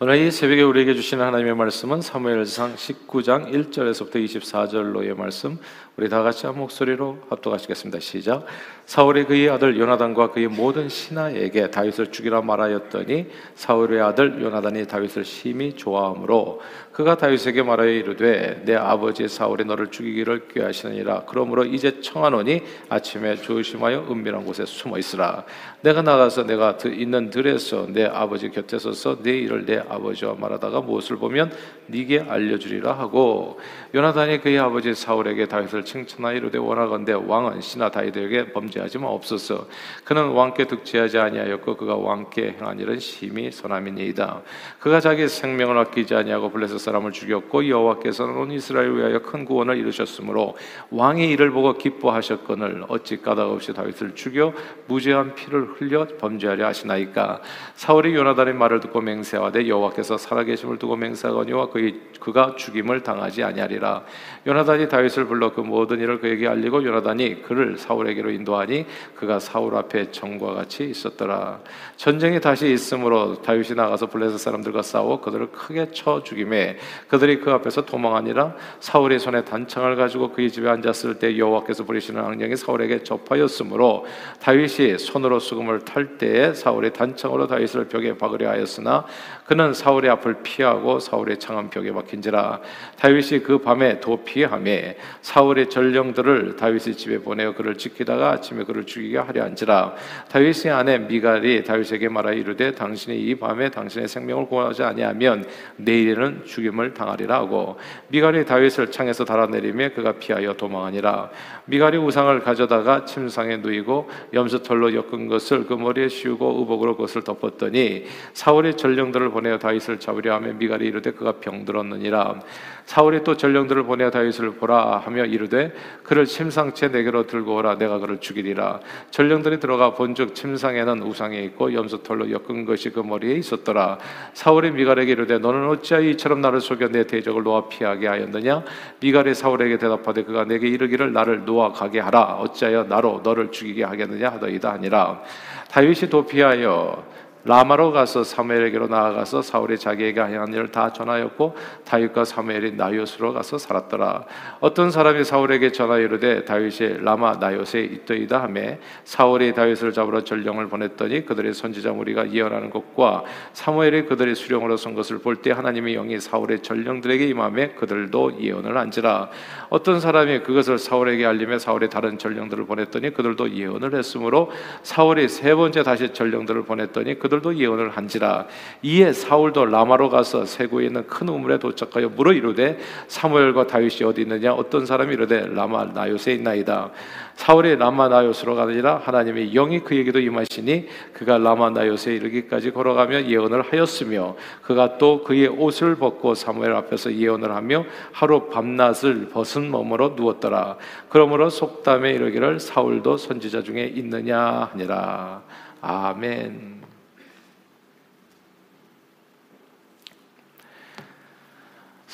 오늘 이 새벽에 우리에게 주시는 하나님의 말씀은 사무엘상 19장 1절에서부터 24절로의 말씀 우리 다 같이 한 목소리로 합독하시겠습니다. 시작. 사울이 그의 아들 요나단과 그의 모든 신하에게 다윗을 죽이라 말하였더니 사울의 아들 요나단이 다윗을 심히 좋아하므로 그가 다윗에게 말하여 이르되 내 아버지 사울이 너를 죽이기를 꾀하시느니라. 그러므로 이제 청하노니 아침에 조심하여 은밀한 곳에 숨어 있으라. 내가 나가서 내가 있는 들에서 내 아버지 곁에 서서 내 일을 내 아버지와 말하다가 무엇을 보면 네게 알려주리라 하고 요나단이 그의 아버지 사울에게 다윗을 칭찬하여 이르되 원하건대 왕은 신하 다윗에게 범죄 하지 마옵소서. 그는 왕께 득죄하지 아니하였고 그가 왕께 행한 일은 심히 선함이니이다. 그가 자기 생명을 아끼지 아니하고 블레셋 사람을 죽였고 여호와께서는 온 이스라엘 위하여 큰 구원을 이루셨으므로 왕이 이를 보고 기뻐하셨거늘 어찌 까닭 없이 다윗을 죽여 무죄한 피를 흘려 범죄하려 하시나이까? 사울이 요나단의 말을 듣고 맹세하되 여호와께서 살아계심을 두고 맹세하거니와 그의 그가 죽임을 당하지 아니하리라. 요나단이 다윗을 불러 그 모든 일을 그에게 알리고 요나단이 그를 사울에게로 인도하니 그가 사울 앞에 정과 같이 있었더라. 전쟁이 다시 있으므로 다윗이 나가서 블레셋 사람들과 싸워 그들을 크게 쳐 죽임에 그들이 그 앞에서 도망하니라 사울의 손에 단창을 가지고 그의 집에 앉았을 때 여호와께서 부리시는 악령이 사울에게 접하였으므로 다윗이 손으로 수금을 탈 때에 사울이 단창으로 다윗을 벽에 박으려 하였으나 그는 사울의 앞을 피하고 사울의 창은 벽에 박힌지라 다윗이 그 밤에 도피함에 사울의 전령들을 다윗의 집에 보내어 그를 지키다가 아침에 그를 죽이게 하려 한지라. 다윗의 아내 미갈이 다윗에게 말하 이르되 당신이 이 밤에 당신의 생명을 구하지 아니하면 내일에는 죽임을 당하리라 하고 미갈이 다윗을 창에서 달아내리며 그가 피하여 도망하니라. 미갈이 우상을 가져다가 침상에 누이고 염소털로 엮은 것을 그 머리에 씌우고 의복으로 그것을 덮었더니 사울의 전령들을 보내어 다윗을 잡으려 하며 미갈이 이르되 그가 병들었느니라. 사울이 또 전령들을 보내어 다윗을 보라 하며 이르되 그를 침상채 내게로 들고 오라. 내가 그를 죽이리 라. 전령들이 들어가 본즉 침상에는 우상에 있고 염소털로 엮은 것이 그 머리에 있었더라. 사울이 미갈에게 이르되 너는 어찌하여 이처럼 나를 속여 내 대적을 놓아 피하게 하였느냐? 미갈이 사울에게 대답하되 그가 내게 이르기를 나를 놓아 가게 하라. 어찌하여 나로 너를 죽이게 하겠느냐 하더이다 아니라. 다윗이 도피하여 라마로 가서 사무엘에게로 나아가서 사울이 자기에게 행한 일을 다 전하였고 다윗과 사무엘이 나요스로 가서 살았더라. 어떤 사람이 사울에게 전하 이르되 다윗이 라마 나요스에 있더이다 하매 사울이 다윗을 잡으러 전령을 보냈더니 그들의 선지자 무리가 예언하는 것과 사무엘이 그들의 수령으로 선 것을 볼 때 하나님의 영이 사울의 전령들에게 임함에 그들도 예언을 한지라. 어떤 사람이 그것을 사울에게 알리며 사울이 다른 전령들을 보냈더니 그들도 예언을 했으므로 사울이 세 번째 다시 전령들을 보냈더니 그들 그들도 예언을 한지라 이에 사울도 라마로 가서 세구에 있는 큰 우물에 도착하여 물어 이르되 사무엘과 다윗이 어디 있느냐? 어떤 사람이 이르되 라마 나요스에 있나이다. 사울이 라마 나요스로 가느니라 하나님의 영이 그에게도 임하시니 그가 라마 나요스에 이르기까지 걸어가며 예언을 하였으며 그가 또 그의 옷을 벗고 사무엘 앞에서 예언을 하며 하루 밤낮을 벗은 몸으로 누웠더라. 그러므로 속담에 이르기를 사울도 선지자 중에 있느냐 하니라. 아멘.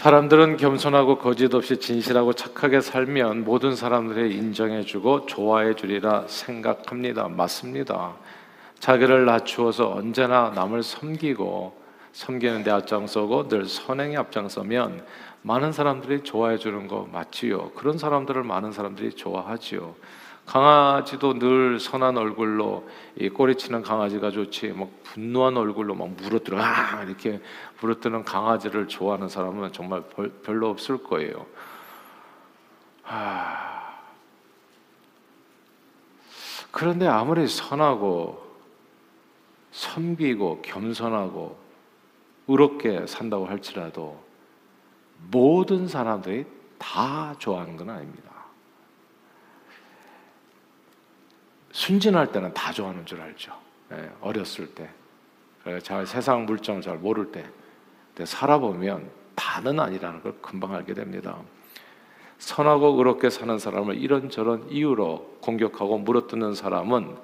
사람들은 겸손하고 거짓 없이 진실하고 착하게 살면 모든 사람들이 인정해주고 좋아해 주리라 생각합니다. 맞습니다. 자기를 낮추어서 언제나 남을 섬기고 섬기는 데 앞장서고 늘 선행에 앞장서면 많은 사람들이 좋아해 주는 거 맞지요. 그런 사람들을 많은 사람들이 좋아하지요. 강아지도 늘 선한 얼굴로 이 꼬리치는 강아지가 좋지 막 분노한 얼굴로 막 물어들어 아 이렇게 물어뜨는 강아지를 좋아하는 사람은 정말 별로 없을 거예요. 아 그런데 아무리 선하고 섬기고 겸손하고 의롭게 산다고 할지라도 모든 사람들이 다 좋아하는 건 아닙니다. 순진할 때는 다 좋아하는 줄 알죠. 예, 어렸을 때. 잘 세상 물정을 잘 모를 때. 살아보면 다는 아니라는 걸 금방 알게 됩니다. 선하고 의롭게 사는 사람을 이런저런 이유로 공격하고 물어뜯는 사람은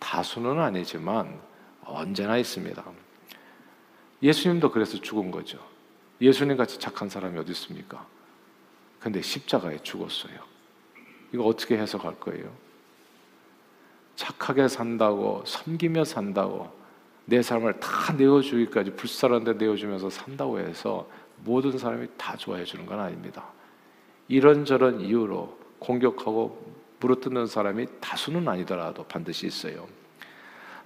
다수는 아니지만 언제나 있습니다. 예수님도 그래서 죽은 거죠. 예수님 같이 착한 사람이 어디 있습니까? 근데 십자가에 죽었어요. 이거 어떻게 해석할 거예요? 착하게 산다고 섬기며 산다고 내 삶을 다 내어주기까지 불사른데 내어주면서 산다고 해서 모든 사람이 다 좋아해 주는 건 아닙니다. 이런저런 이유로 공격하고 물어뜯는 사람이 다수는 아니더라도 반드시 있어요.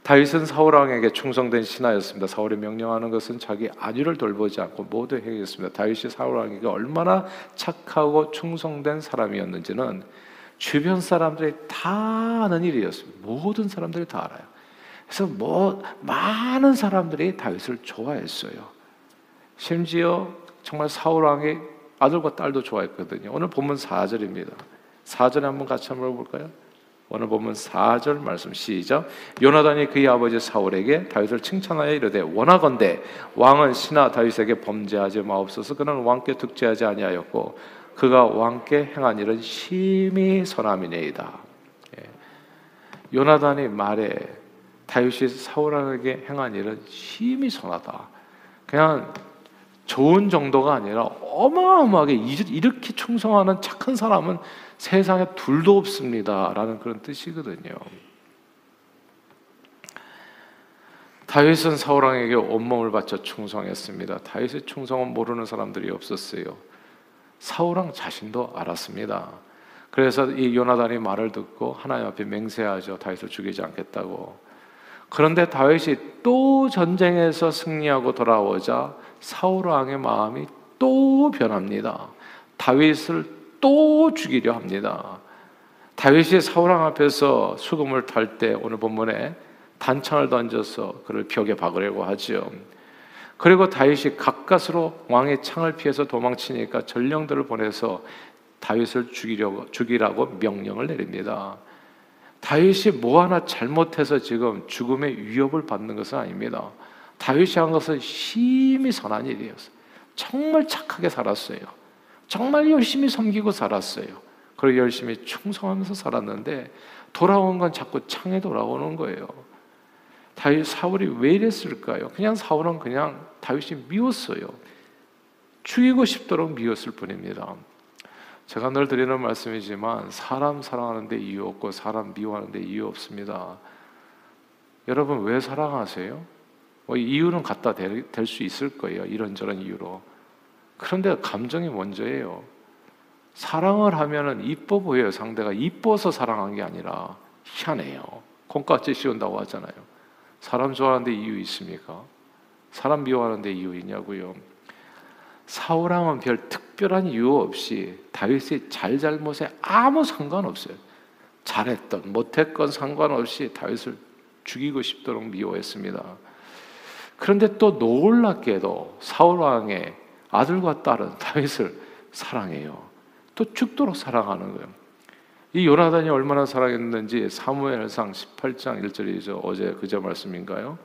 다윗은 사울 왕에게 충성된 신하였습니다. 사울이 명령하는 것은 자기 아들을 돌보지 않고 모두 행했습니다. 다윗이 사울 왕에게 얼마나 착하고 충성된 사람이었는지는 주변 사람들이 다 아는 일이었습니다. 모든 사람들이 다 알아요. 그래서 뭐 많은 사람들이 다윗을 좋아했어요. 심지어 정말 사울 왕의 아들과 딸도 좋아했거든요. 오늘 본문 4절입니다. 4절에 한번 같이 한번 볼까요? 오늘 보면 4절 말씀 시작. 요나단이 그의 아버지 사울에게 다윗을 칭찬하여 이르되 원하건대 왕은 신하 다윗에게 범죄하지 마옵소서. 그는 왕께 득죄하지 아니하였고 그가 왕께 행한 일은 심히 선함이니이다. 예. 요나단이 말해 다윗이 사울에게 행한 일은 심히 선하다. 그냥 좋은 정도가 아니라 어마어마하게 이렇게 충성하는 착한 사람은 세상에 둘도 없습니다라는 그런 뜻이거든요. 다윗은 사울 왕에게 온몸을 바쳐 충성했습니다. 다윗의 충성은 모르는 사람들이 없었어요. 사울 왕 자신도 알았습니다. 그래서 이 요나단이 말을 듣고 하나님 앞에 맹세하죠. 다윗을 죽이지 않겠다고. 그런데 다윗이 또 전쟁에서 승리하고 돌아오자 사울 왕의 마음이 또 변합니다. 다윗을 또 죽이려 합니다. 다윗이 사울 왕 앞에서 수금을 탈 때 오늘 본문에 단창을 던져서 그를 벽에 박으려고 하지요. 그리고 다윗이 가까스로 왕의 창을 피해서 도망치니까 전령들을 보내서 다윗을 죽이려고 죽이라고 명령을 내립니다. 다윗이 뭐 하나 잘못해서 지금 죽음의 위협을 받는 것은 아닙니다. 다윗이 한 것은 심히 선한 일이었어요. 정말 착하게 살았어요. 정말 열심히 섬기고 살았어요. 그리고 열심히 충성하면서 살았는데 돌아온 건 자꾸 창에 돌아오는 거예요. 다윗 사울이 왜 이랬을까요? 그냥 사울은 그냥 다윗이 미웠어요. 죽이고 싶도록 미웠을 뿐입니다. 제가 늘 드리는 말씀이지만 사람 사랑하는데 이유 없고 사람 미워하는데 이유 없습니다. 여러분 왜 사랑하세요? 뭐 이유는 갖다 댈 수 있을 거예요. 이런저런 이유로. 그런데 감정이 먼저예요. 사랑을 하면은 이뻐 보여요. 상대가 이뻐서 사랑한 게 아니라 희한해요. 콩깍지 씌운다고 하잖아요. 사람 좋아하는데 이유 있습니까? 사람 미워하는데 이유 있냐고요. 사울 왕은 별 특별한 이유 없이 다윗의 잘잘못에 아무 상관없어요. 잘했던 못했건 상관없이 다윗을 죽이고 싶도록 미워했습니다. 그런데 또 놀랍게도 사울 왕의 아들과 딸은 다윗을 사랑해요. 또 죽도록 사랑하는 거예요. 이 요나단이 얼마나 사랑했는지 사무엘상 18장 1절이죠. 어제 그저 말씀인가요?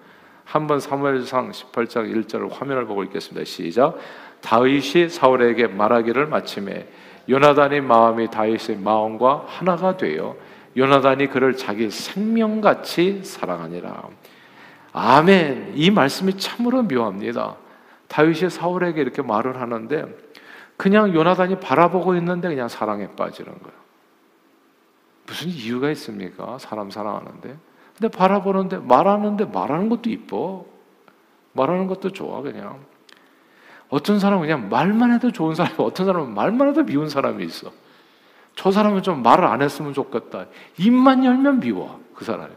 한번 사무엘상 18장 1절을 화면을 보고 읽겠습니다. 시작. 다윗이 사울에게 말하기를 마침에 요나단의 마음이 다윗의 마음과 하나가 되어 요나단이 그를 자기 생명같이 사랑하니라. 아멘. 이 말씀이 참으로 묘합니다. 다윗이 사울에게 이렇게 말을 하는데 그냥 요나단이 바라보고 있는데 그냥 사랑에 빠지는 거예요. 무슨 이유가 있습니까? 사람 사랑하는데. 근데 바라보는데 말하는데 말하는 것도 이뻐. 말하는 것도 좋아 그냥. 어떤 사람은 그냥 말만 해도 좋은 사람이 어떤 사람은 말만 해도 미운 사람이 있어. 저 사람은 좀 말을 안 했으면 좋겠다. 입만 열면 미워 그 사람이.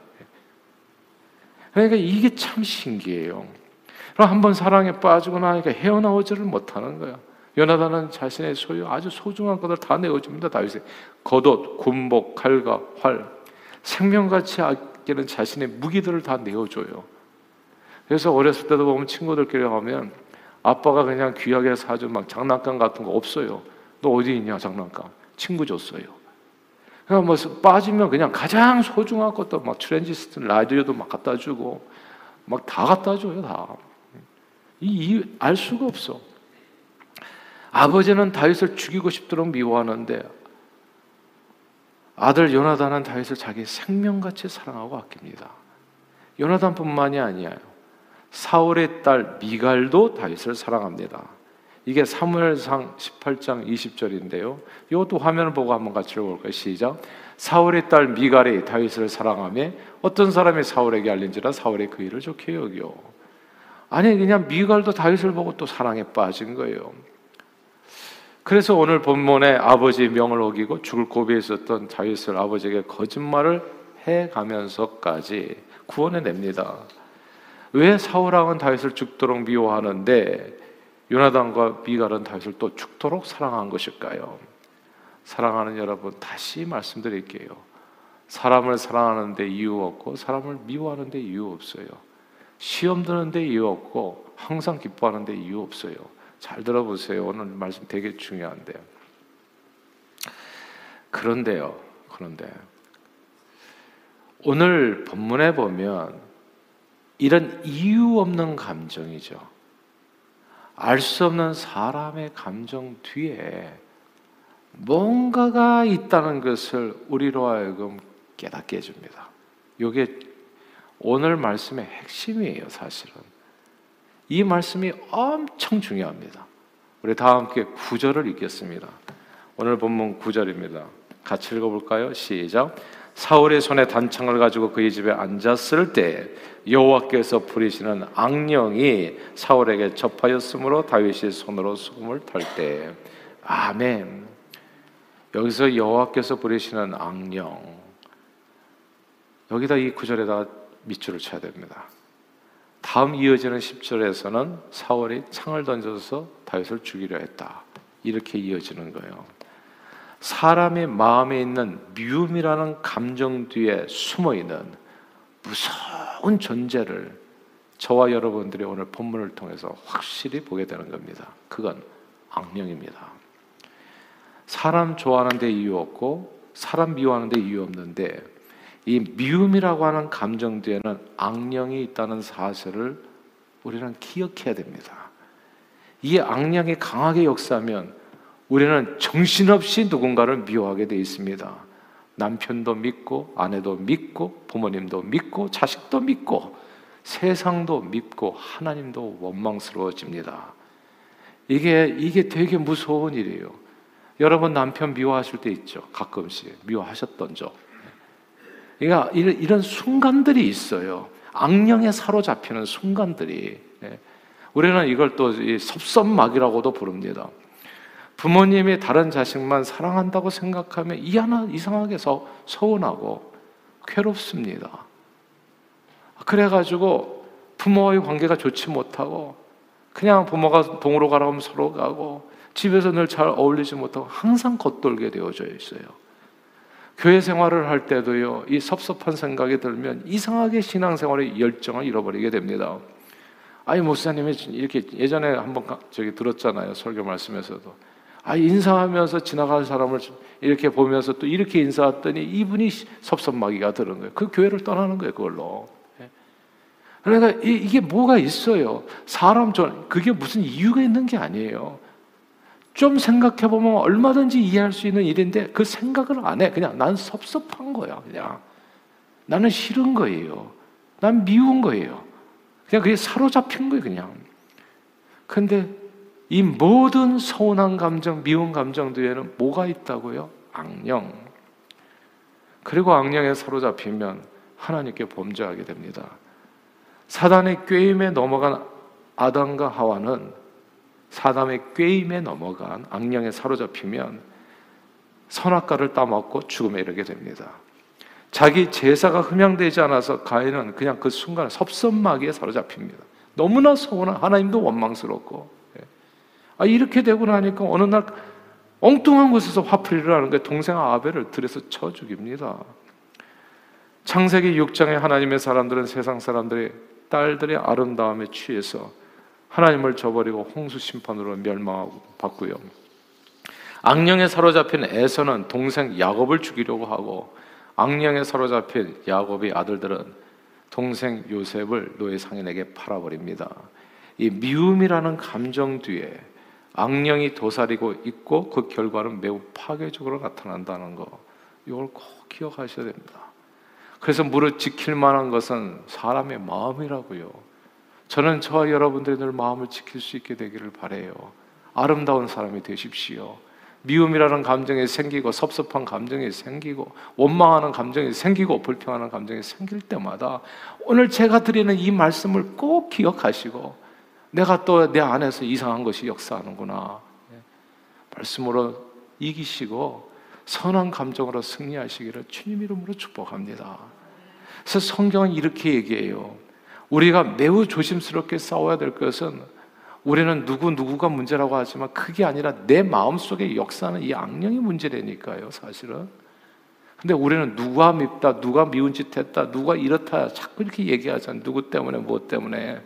그러니까 이게 참 신기해요. 그럼 한번 사랑에 빠지고 나니까 헤어나오지를 못하는 거야. 요나단은 자신의 소유 아주 소중한 것을 다 내어줍니다. 다윗이 겉옷, 군복, 칼과 활, 생명같이 아끼는 자신의 무기들을 다 내어줘요. 그래서 어렸을 때도 보면 친구들끼리 가면 아빠가 그냥 귀하게 사준 막 장난감 같은 거 없어요. 너 어디 있냐 장난감? 친구 줬어요. 그냥 뭐 빠지면 그냥 가장 소중한 것도 막 트랜지스트 라디오도 막 갖다 주고 막 다 갖다 줘요 다. 이 알 수가 없어. 아버지는 다윗을 죽이고 싶도록 미워하는데 아들 요나단은 다윗을 자기 생명같이 사랑하고 아낍니다. 요나단뿐만이 아니에요. 사울의 딸 미갈도 다윗을 사랑합니다. 이게 사무엘상 18장 20절인데요. 이것도 화면을 보고 한번 같이 읽어볼까요? 시작. 사울의 딸 미갈이 다윗을 사랑하며 어떤 사람이 사울에게 알린지라 사울의 그 일을 좋게 여겨. 아니 그냥 미갈도 다윗을 보고 또 사랑에 빠진 거예요. 그래서 오늘 본문에 아버지 명을 어기고 죽을 고비에 있었던 다윗을 아버지에게 거짓말을 해 가면서까지 구원해 냅니다. 왜 사울왕은 다윗을 죽도록 미워하는데 요나단과 미갈은 다윗을 또 죽도록 사랑한 것일까요? 사랑하는 여러분 다시 말씀드릴게요. 사람을 사랑하는데 이유 없고 사람을 미워하는데 이유 없어요. 시험 드는데 이유 없고 항상 기뻐하는데 이유 없어요. 잘 들어보세요. 오늘 말씀 되게 중요한데요. 그런데요. 그런데 오늘 본문에 보면 이런 이유 없는 감정이죠. 알 수 없는 사람의 감정 뒤에 뭔가가 있다는 것을 우리로 하여금 깨닫게 해줍니다. 이게 오늘 말씀의 핵심이에요, 사실은. 이 말씀이 엄청 중요합니다. 우리 다 함께 구절을 읽겠습니다. 오늘 본문 구절입니다. 같이 읽어볼까요? 시작. 사울의 손에 단창을 가지고 그의 집에 앉았을 때 여호와께서 부리시는 악령이 사울에게 접하였으므로 다윗이 손으로 수금을 탈때 아멘. 여기서 여호와께서 부리시는 악령 여기다 이 구절에다 밑줄을 쳐야 됩니다. 다음 이어지는 10절에서는 사울이 창을 던져서 다윗을 죽이려 했다. 이렇게 이어지는 거예요. 사람의 마음에 있는 미움이라는 감정 뒤에 숨어 있는 무서운 존재를 저와 여러분들이 오늘 본문을 통해서 확실히 보게 되는 겁니다. 그건 악령입니다. 사람 좋아하는데 이유 없고 사람 미워하는데 이유 없는데 이 미움이라고 하는 감정 뒤에는 악령이 있다는 사실을 우리는 기억해야 됩니다. 이 악령이 강하게 역사하면 우리는 정신없이 누군가를 미워하게 돼 있습니다. 남편도 믿고, 아내도 믿고, 부모님도 믿고, 자식도 믿고, 세상도 믿고, 하나님도 원망스러워집니다. 이게, 이게 되게 무서운 일이에요. 여러분 남편 미워하실 때 있죠. 가끔씩. 미워하셨던 적. 그러니까 이런 순간들이 있어요. 악령에 사로잡히는 순간들이. 예. 우리는 이걸 또 섭섭막이라고도 부릅니다. 부모님이 다른 자식만 사랑한다고 생각하면 이하나 이상하게 서, 서운하고 괴롭습니다. 그래가지고 부모와의 관계가 좋지 못하고 그냥 부모가 동으로 가라고 하면 서로 가고 집에서 늘 잘 어울리지 못하고 항상 겉돌게 되어져 있어요. 교회 생활을 할 때도요, 이 섭섭한 생각이 들면 이상하게 신앙생활의 열정을 잃어버리게 됩니다. 아니, 목사님이 이렇게 예전에 한번 저기 들었잖아요. 설교 말씀에서도. 아, 인사하면서 지나갈 사람을 이렇게 보면서 또 이렇게 인사했더니 이분이 섭섭마귀가 들은 거예요. 그 교회를 떠나는 거예요, 그걸로. 예. 그러니까 이, 게 뭐가 있어요. 사람 전 그게 무슨 이유가 있는 게 아니에요. 좀 생각해 보면 얼마든지 이해할 수 있는 일인데 그 생각을 안 해. 그냥 난 섭섭한 거야. 그냥 나는 싫은 거예요. 난 미운 거예요. 그냥 그게 사로잡힌 거예요. 그냥. 근데 이 모든 서운한 감정, 미운 감정 뒤에는 뭐가 있다고요? 악령. 그리고 악령에 사로잡히면 하나님께 범죄하게 됩니다. 사단의 꾀임에 넘어간 아담과 하와는 사담의 꾀임에 넘어간 악령에 사로잡히면 선악과를 따먹고 죽음에 이르게 됩니다. 자기 제사가 흠양되지 않아서 가인은 그냥 그 순간 섭섭마귀에 사로잡힙니다. 너무나 서운한 하나님도 원망스럽고 예. 아, 이렇게 되고 나니까 어느 날 엉뚱한 곳에서 화풀이 일어나는 게 동생 아벨을 들여서 쳐 죽입니다. 창세기 6장에 하나님의 사람들은 세상 사람들의 딸들의 아름다움에 취해서 하나님을 저버리고 홍수 심판으로 멸망받고요. 악령에 사로잡힌 에서는 동생 야곱을 죽이려고 하고 악령에 사로잡힌 야곱의 아들들은 동생 요셉을 노예 상인에게 팔아버립니다. 이 미움이라는 감정 뒤에 악령이 도사리고 있고 그 결과는 매우 파괴적으로 나타난다는 거 이걸 꼭 기억하셔야 됩니다. 그래서 무릇 지킬 만한 것은 사람의 마음이라고요. 저는 저와 여러분들이 늘 마음을 지킬 수 있게 되기를 바래요. 아름다운 사람이 되십시오. 미움이라는 감정이 생기고 섭섭한 감정이 생기고 원망하는 감정이 생기고 불평하는 감정이 생길 때마다 오늘 제가 드리는 이 말씀을 꼭 기억하시고 내가 또 내 안에서 이상한 것이 역사하는구나. 예. 말씀으로 이기시고 선한 감정으로 승리하시기를 주님 이름으로 축복합니다. 그래서 성경은 이렇게 얘기해요. 우리가 매우 조심스럽게 싸워야 될 것은 우리는 누구 누구가 문제라고 하지만 그게 아니라 내 마음 속에 역사하는 이 악령이 문제라니까요, 사실은. 근데 우리는 누가 밉다, 누가 미운 짓 했다, 누가 이렇다 자꾸 이렇게 얘기하잖아요. 누구 때문에, 뭐 때문에.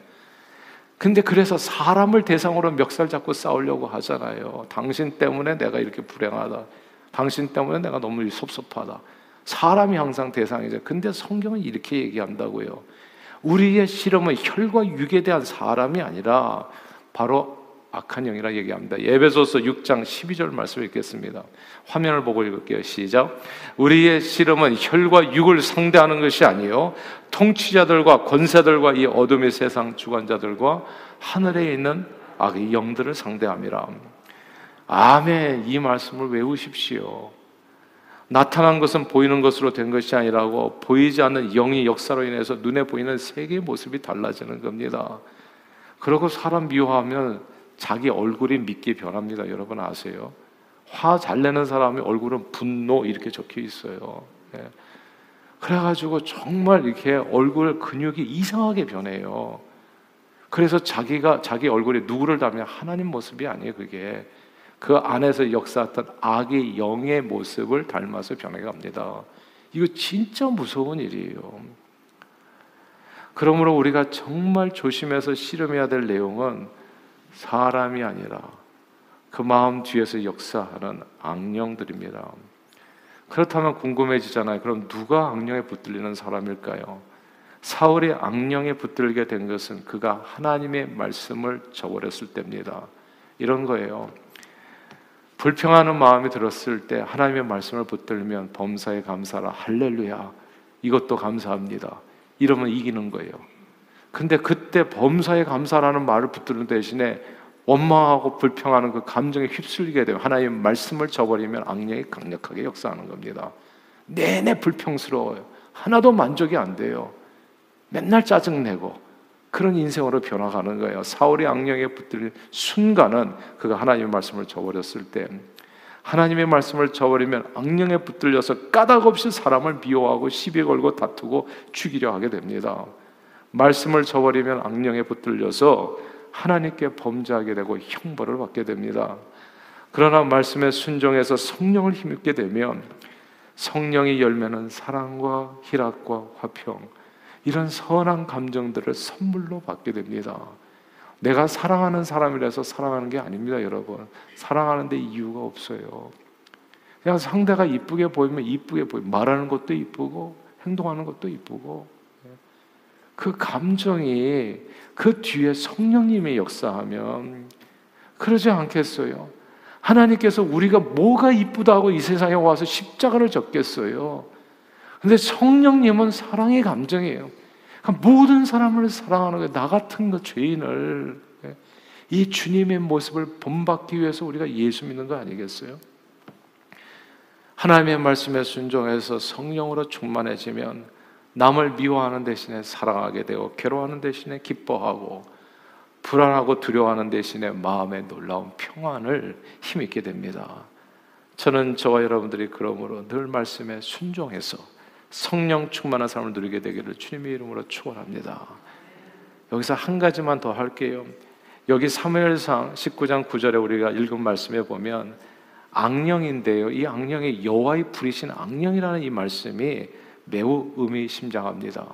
근데 그래서 사람을 대상으로 멱살 잡고 싸우려고 하잖아요. 당신 때문에 내가 이렇게 불행하다. 당신 때문에 내가 너무 섭섭하다. 사람이 항상 대상이죠. 근데 성경은 이렇게 얘기한다고요. 우리의 실험은 혈과 육에 대한 사람이 아니라 바로 악한 영이라 얘기합니다. 예배소서 6장 12절 말씀 읽겠습니다. 화면을 보고 읽을게요. 시작. 우리의 실험은 혈과 육을 상대하는 것이 아니요 통치자들과 권세들과 이 어둠의 세상 주관자들과 하늘에 있는 악의 영들을 상대함이라. 아멘. 이 말씀을 외우십시오. 나타난 것은 보이는 것으로 된 것이 아니라고 보이지 않는 영의 역사로 인해서 눈에 보이는 세계의 모습이 달라지는 겁니다. 그리고 사람 미워하면 자기 얼굴이 믿게 변합니다. 여러분 아세요? 화 잘 내는 사람의 얼굴은 분노 이렇게 적혀 있어요. 예. 그래가지고 정말 이렇게 얼굴 근육이 이상하게 변해요. 그래서 자기가 자기 얼굴에 누구를 닮으면 하나님 모습이 아니에요. 그게 그 안에서 역사했던 악의 영의 모습을 닮아서 변해갑니다. 이거 진짜 무서운 일이에요. 그러므로 우리가 정말 조심해서 실험해야 될 내용은 사람이 아니라 그 마음 뒤에서 역사하는 악령들입니다. 그렇다면 궁금해지잖아요. 그럼 누가 악령에 붙들리는 사람일까요? 사울이 악령에 붙들게 된 것은 그가 하나님의 말씀을 저버렸을 때입니다. 이런 거예요. 불평하는 마음이 들었을 때 하나님의 말씀을 붙들면 범사에 감사라 할렐루야 이것도 감사합니다. 이러면 이기는 거예요. 근데 그때 범사에 감사라는 말을 붙드는 대신에 원망하고 불평하는 그 감정에 휩쓸리게 되면 하나님의 말씀을 저버리면 악령이 강력하게 역사하는 겁니다. 내내 불평스러워요. 하나도 만족이 안 돼요. 맨날 짜증내고 그런 인생으로 변화가는 거예요. 사울이 악령에 붙들린 순간은 그가 하나님의 말씀을 저버렸을 때 하나님의 말씀을 저버리면 악령에 붙들려서 까닭 없이 사람을 미워하고 시비 걸고 다투고 죽이려 하게 됩니다. 말씀을 저버리면 악령에 붙들려서 하나님께 범죄하게 되고 형벌을 받게 됩니다. 그러나 말씀에 순종해서 성령을 힘입게 되면 성령이 열매는 사랑과 희락과 화평 이런 선한 감정들을 선물로 받게 됩니다. 내가 사랑하는 사람이라서 사랑하는 게 아닙니다, 여러분. 사랑하는데 이유가 없어요. 그냥 상대가 이쁘게 보이면 이쁘게 보이. 말하는 것도 이쁘고 행동하는 것도 이쁘고 그 감정이 그 뒤에 성령님의 역사하면 그러지 않겠어요. 하나님께서 우리가 뭐가 이쁘다고 이 세상에 와서 십자가를 졌겠어요. 근데 성령님은 사랑의 감정이에요. 그러니까 모든 사람을 사랑하는 거예요. 나 같은 그 죄인을 예. 이 주님의 모습을 본받기 위해서 우리가 예수 믿는 거 아니겠어요? 하나님의 말씀에 순종해서 성령으로 충만해지면 남을 미워하는 대신에 사랑하게 되고 괴로워하는 대신에 기뻐하고 불안하고 두려워하는 대신에 마음에 놀라운 평안을 힘있게 됩니다. 저는 저와 여러분들이 그러므로 늘 말씀에 순종해서 성령 충만한 삶을 누리게 되기를 주님의 이름으로 축원합니다. 여기서 한 가지만 더 할게요. 여기 사무엘상 19장 9절에 우리가 읽은 말씀에 보면 악령인데요. 이 악령이 여호와의 부리신 악령이라는 이 말씀이 매우 의미심장합니다.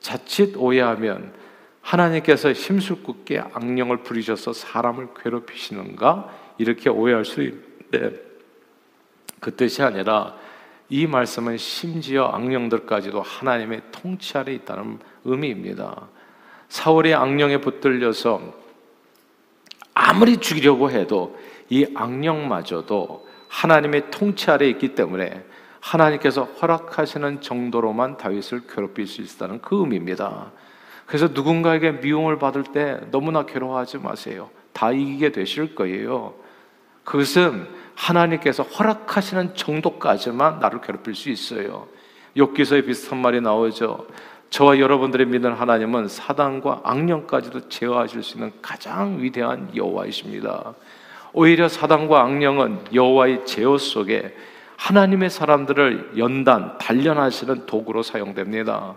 자칫 오해하면 하나님께서 심술궂게 악령을 부리셔서 사람을 괴롭히시는가 이렇게 오해할 수 있는데 그 뜻이 아니라 이 말씀은 심지어 악령들까지도 하나님의 통치 아래 있다는 의미입니다. 사울이 악령에 붙들려서 아무리 죽이려고 해도 이 악령마저도 하나님의 통치 아래 있기 때문에 하나님께서 허락하시는 정도로만 다윗을 괴롭힐 수 있다는 그 의미입니다. 그래서 누군가에게 미움을 받을 때 너무나 괴로워하지 마세요. 다 이기게 되실 거예요. 그것은 하나님께서 허락하시는 정도까지만 나를 괴롭힐 수 있어요. 욥기서에 비슷한 말이 나오죠. 저와 여러분들이 믿는 하나님은 사단과 악령까지도 제어하실 수 있는 가장 위대한 여호와이십니다. 오히려 사단과 악령은 여호와의 제어 속에 하나님의 사람들을 연단, 단련하시는 도구로 사용됩니다.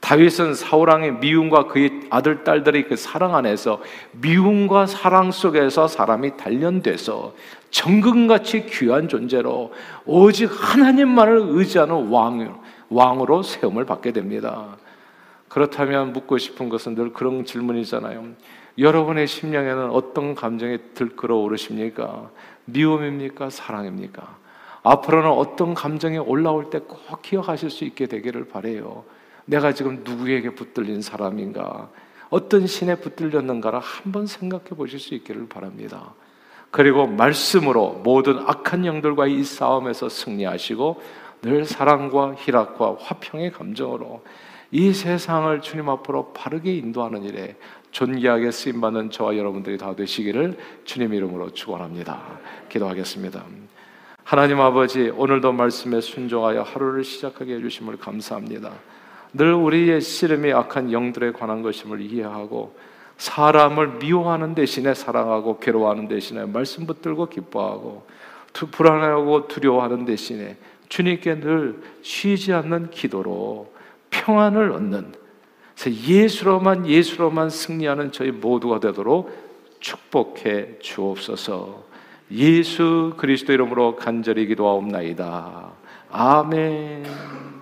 다윗은 사울 왕의 미움과 그의 아들 딸들의 그 사랑 안에서 미움과 사랑 속에서 사람이 단련돼서 정금같이 귀한 존재로 오직 하나님만을 의지하는 왕, 왕으로 세움을 받게 됩니다. 그렇다면 묻고 싶은 것은 늘 그런 질문이잖아요. 여러분의 심령에는 어떤 감정이 들끓어 오르십니까? 미움입니까? 사랑입니까? 앞으로는 어떤 감정이 올라올 때 꼭 기억하실 수 있게 되기를 바래요. 내가 지금 누구에게 붙들린 사람인가? 어떤 신에 붙들렸는가를 한번 생각해 보실 수 있기를 바랍니다. 그리고 말씀으로 모든 악한 영들과의 이 싸움에서 승리하시고 늘 사랑과 희락과 화평의 감정으로 이 세상을 주님 앞으로 바르게 인도하는 일에 존귀하게 쓰임 받는 저와 여러분들이 다 되시기를 주님 이름으로 축원합니다. 기도하겠습니다. 하나님 아버지 오늘도 말씀에 순종하여 하루를 시작하게 해 주심을 감사합니다. 늘 우리의 씨름이 악한 영들에 관한 것임을 이해하고 사람을 미워하는 대신에 사랑하고 괴로워하는 대신에 말씀 붙들고 기뻐하고 불안하고 두려워하는 대신에 주님께 늘 쉬지 않는 기도로 평안을 얻는 예수로만 예수로만 승리하는 저희 모두가 되도록 축복해 주옵소서. 예수 그리스도 이름으로 간절히 기도하옵나이다. 아멘.